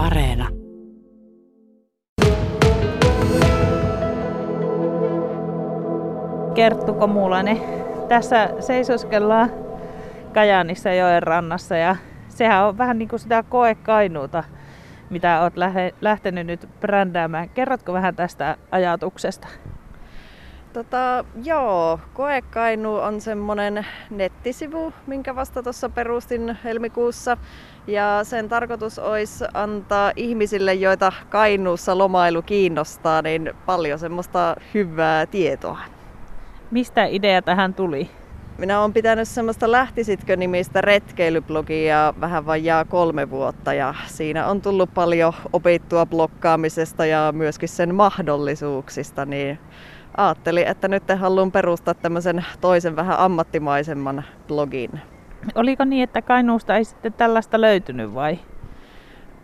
Areena. Kerttu Komulainen. Tässä seisoskellaan Kajaanissa joen rannassa ja sehän on vähän niin kuin sitä koekainuuta, mitä olet lähtenyt nyt brändäämään. Kerrotko vähän tästä ajatuksesta? Tota, joo, Koekainu on semmoinen nettisivu, minkä vasta tuossa perustin helmikuussa. Ja sen tarkoitus olisi antaa ihmisille, joita Kainuussa lomailu kiinnostaa, niin paljon semmoista hyvää tietoa. Mistä idea tähän tuli? Minä olen pitänyt semmoista Lähtisitkö-nimistä retkeilyblogia vähän vajaa kolme vuotta ja siinä on tullut paljon opittua blokkaamisesta ja myöskin sen mahdollisuuksista, niin ajattelin, että nyt haluan perustaa tämmöisen toisen vähän ammattimaisemman blogin. Oliko niin, että Kainuusta ei sitten tällaista löytynyt vai?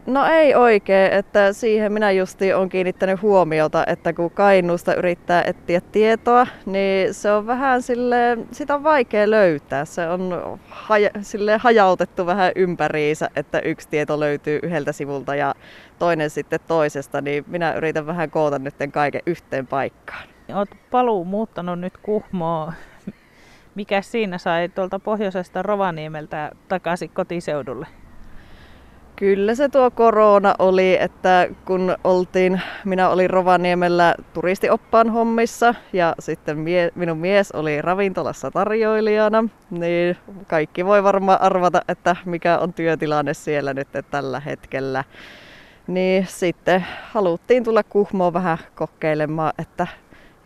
No ei oikein, että siihen minä justi on kiinnittänyt huomiota, että kun Kainuusta yrittää etsiä tietoa, niin se on vähän sille, sitä on vaikea löytää. Se on haja, sille hajautettu vähän ympäriinsä, että yksi tieto löytyy yhdeltä sivulta ja toinen sitten toisesta, niin minä yritän vähän koota nyt kaiken yhteen paikkaan. Olet paluu muuttanut nyt Kuhmoon. Mikä siinä sai tuolta pohjoisesta Rovaniemeltä takaisin kotiseudulle? Kyllä se tuo korona oli, että kun oltiin, minä olin Rovaniemellä turistioppaan hommissa ja sitten mie, minun mies oli ravintolassa tarjoilijana, niin kaikki voi varmaan arvata, että mikä on työtilanne siellä nyt tällä hetkellä. Niin sitten haluttiin tulla Kuhmoon vähän kokeilemaan, että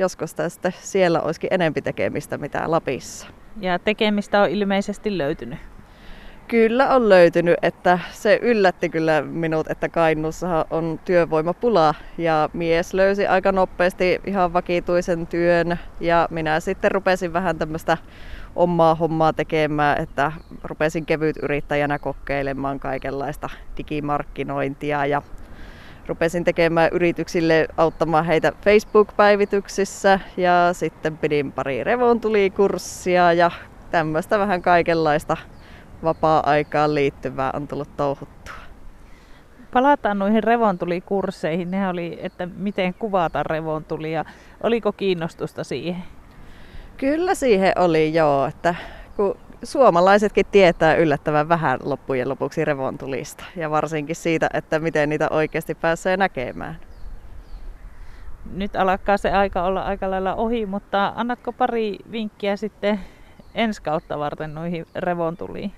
joskus tästä siellä olisikin enempi tekemistä mitä Lapissa. Ja tekemistä on ilmeisesti löytynyt. Kyllä on löytynyt, että se yllätti kyllä minut, että Kainuussa on työvoimapula ja mies löysi aika nopeasti ihan vakituisen työn ja minä sitten rupesin vähän tämmöistä omaa hommaa tekemään, että rupesin kevyt yrittäjänä kokeilemaan kaikenlaista digimarkkinointia ja rupesin tekemään yrityksille auttamaan heitä Facebook-päivityksissä ja sitten pidin pari revontulikurssia ja tämmöistä vähän kaikenlaista vapaa-aikaan liittyvää on tullut touhuttua. Palataan noihin revontulikursseihin. Ne oli, että miten kuvata revontulia. Oliko kiinnostusta siihen? Kyllä siihen oli joo, että kun suomalaisetkin tietää yllättävän vähän loppujen lopuksi revontulista ja varsinkin siitä, että miten niitä oikeasti pääsee näkemään. Nyt alkaa se aika olla aika lailla ohi, mutta annatko pari vinkkiä sitten ensi kautta varten noihin revontuliin?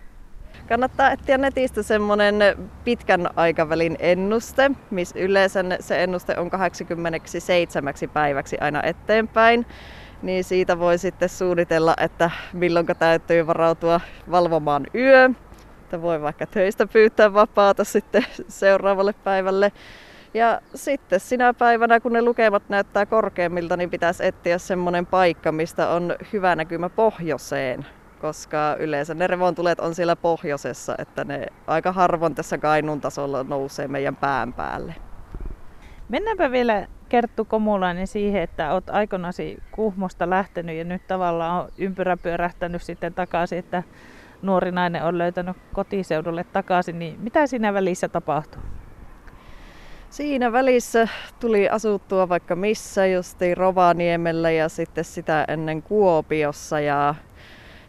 Kannattaa etsiä netistä semmoinen pitkän aikavälin ennuste, missä yleensä se ennuste on 87 päiväksi aina eteenpäin niin siitä voi sitten suunnitella, että milloin täytyy varautua valvomaan yö. Että voi vaikka töistä pyytää vapaata sitten seuraavalle päivälle. Ja sitten sinä päivänä, kun ne lukemat näyttää korkeammilta, niin pitäisi etsiä semmoinen paikka, mistä on hyvä näkymä pohjoiseen. Koska yleensä ne revontulet on siellä pohjoisessa, että ne aika harvoin tässä Kainuun tasolla nousee meidän pään päälle. Mennäänpä vielä Kerttu Komulainen siihen, että olet aikanasi Kuhmosta lähtenyt ja nyt tavallaan on ympyrä pyörähtänyt sitten takaisin, että nuori nainen on löytänyt kotiseudulle takaisin, niin mitä siinä välissä tapahtuu? Siinä välissä tuli asuttua vaikka missä, justi Rovaniemellä ja sitten sitä ennen Kuopiossa ja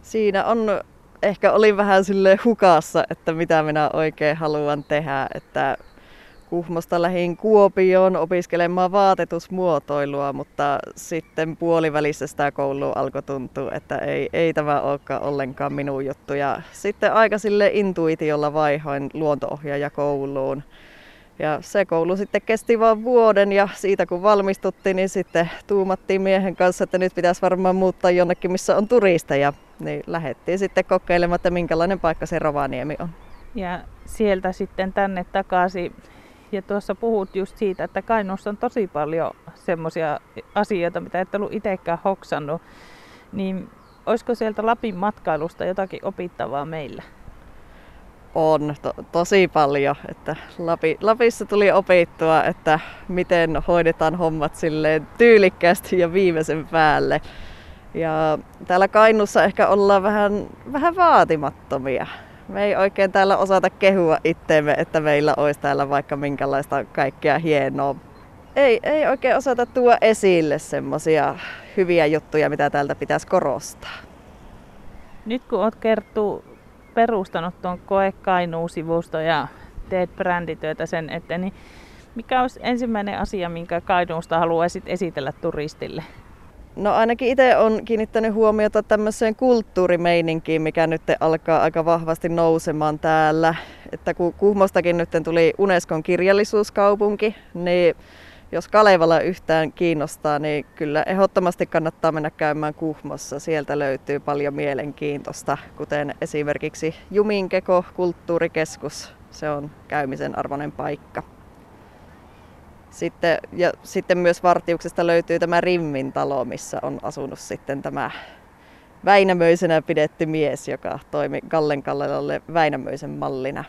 siinä on ehkä oli vähän sille hukassa, että mitä minä oikein haluan tehdä, että Kuhmosta lähin Kuopioon opiskelemaan vaatetusmuotoilua, mutta sitten puolivälissä sitä koulua alkoi tuntua, että ei, ei tämä olekaan ollenkaan minun juttu. Ja sitten aika sille intuitiolla vaihoin luontoohjaaja kouluun. Ja se koulu sitten kesti vain vuoden ja siitä kun valmistuttiin, niin sitten tuumattiin miehen kanssa, että nyt pitäisi varmaan muuttaa jonnekin, missä on turisteja. Niin lähdettiin sitten kokeilemaan, että minkälainen paikka se Rovaniemi on. Ja sieltä sitten tänne takaisin ja tuossa puhut just siitä, että Kainuussa on tosi paljon semmoisia asioita, mitä et ollut itsekään hoksannut. Niin olisiko sieltä Lapin matkailusta jotakin opittavaa meillä? On, to, tosi paljon. Että Lapi, Lapissa tuli opittua, että miten hoidetaan hommat silleen tyylikkäästi ja viimeisen päälle. Ja täällä Kainussa ehkä ollaan vähän, vähän vaatimattomia Me ei oikein täällä osata kehua itteemme, että meillä olisi täällä vaikka minkälaista kaikkea hienoa. Ei, ei oikein osata tuoda esille semmosia hyviä juttuja, mitä täältä pitäisi korostaa. Nyt kun olet Kerttu perustanut tuon Koe Kainuu-sivusto ja teet brändityötä sen eteen, niin mikä olisi ensimmäinen asia, minkä Kainuusta haluaisit esitellä turistille? No ainakin itse on kiinnittänyt huomiota tämmöiseen kulttuurimeininkiin, mikä nyt alkaa aika vahvasti nousemaan täällä. Että kun Kuhmostakin nyt tuli Unescon kirjallisuuskaupunki, niin jos Kalevala yhtään kiinnostaa, niin kyllä ehdottomasti kannattaa mennä käymään Kuhmossa. Sieltä löytyy paljon mielenkiintoista, kuten esimerkiksi Juminkeko kulttuurikeskus. Se on käymisen arvoinen paikka. Sitten, ja sitten myös Vartiuksesta löytyy tämä Rimmin talo, missä on asunut sitten tämä Väinämöisenä pidetty mies, joka toimi Gallen Kallelalle Väinämöisen mallina.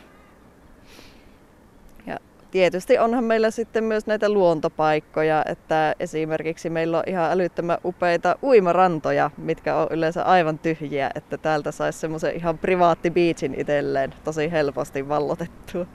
Ja tietysti onhan meillä sitten myös näitä luontopaikkoja, että esimerkiksi meillä on ihan älyttömän upeita uimarantoja, mitkä on yleensä aivan tyhjiä, että täältä saisi semmoisen ihan privaatti beachin itselleen tosi helposti vallotettua.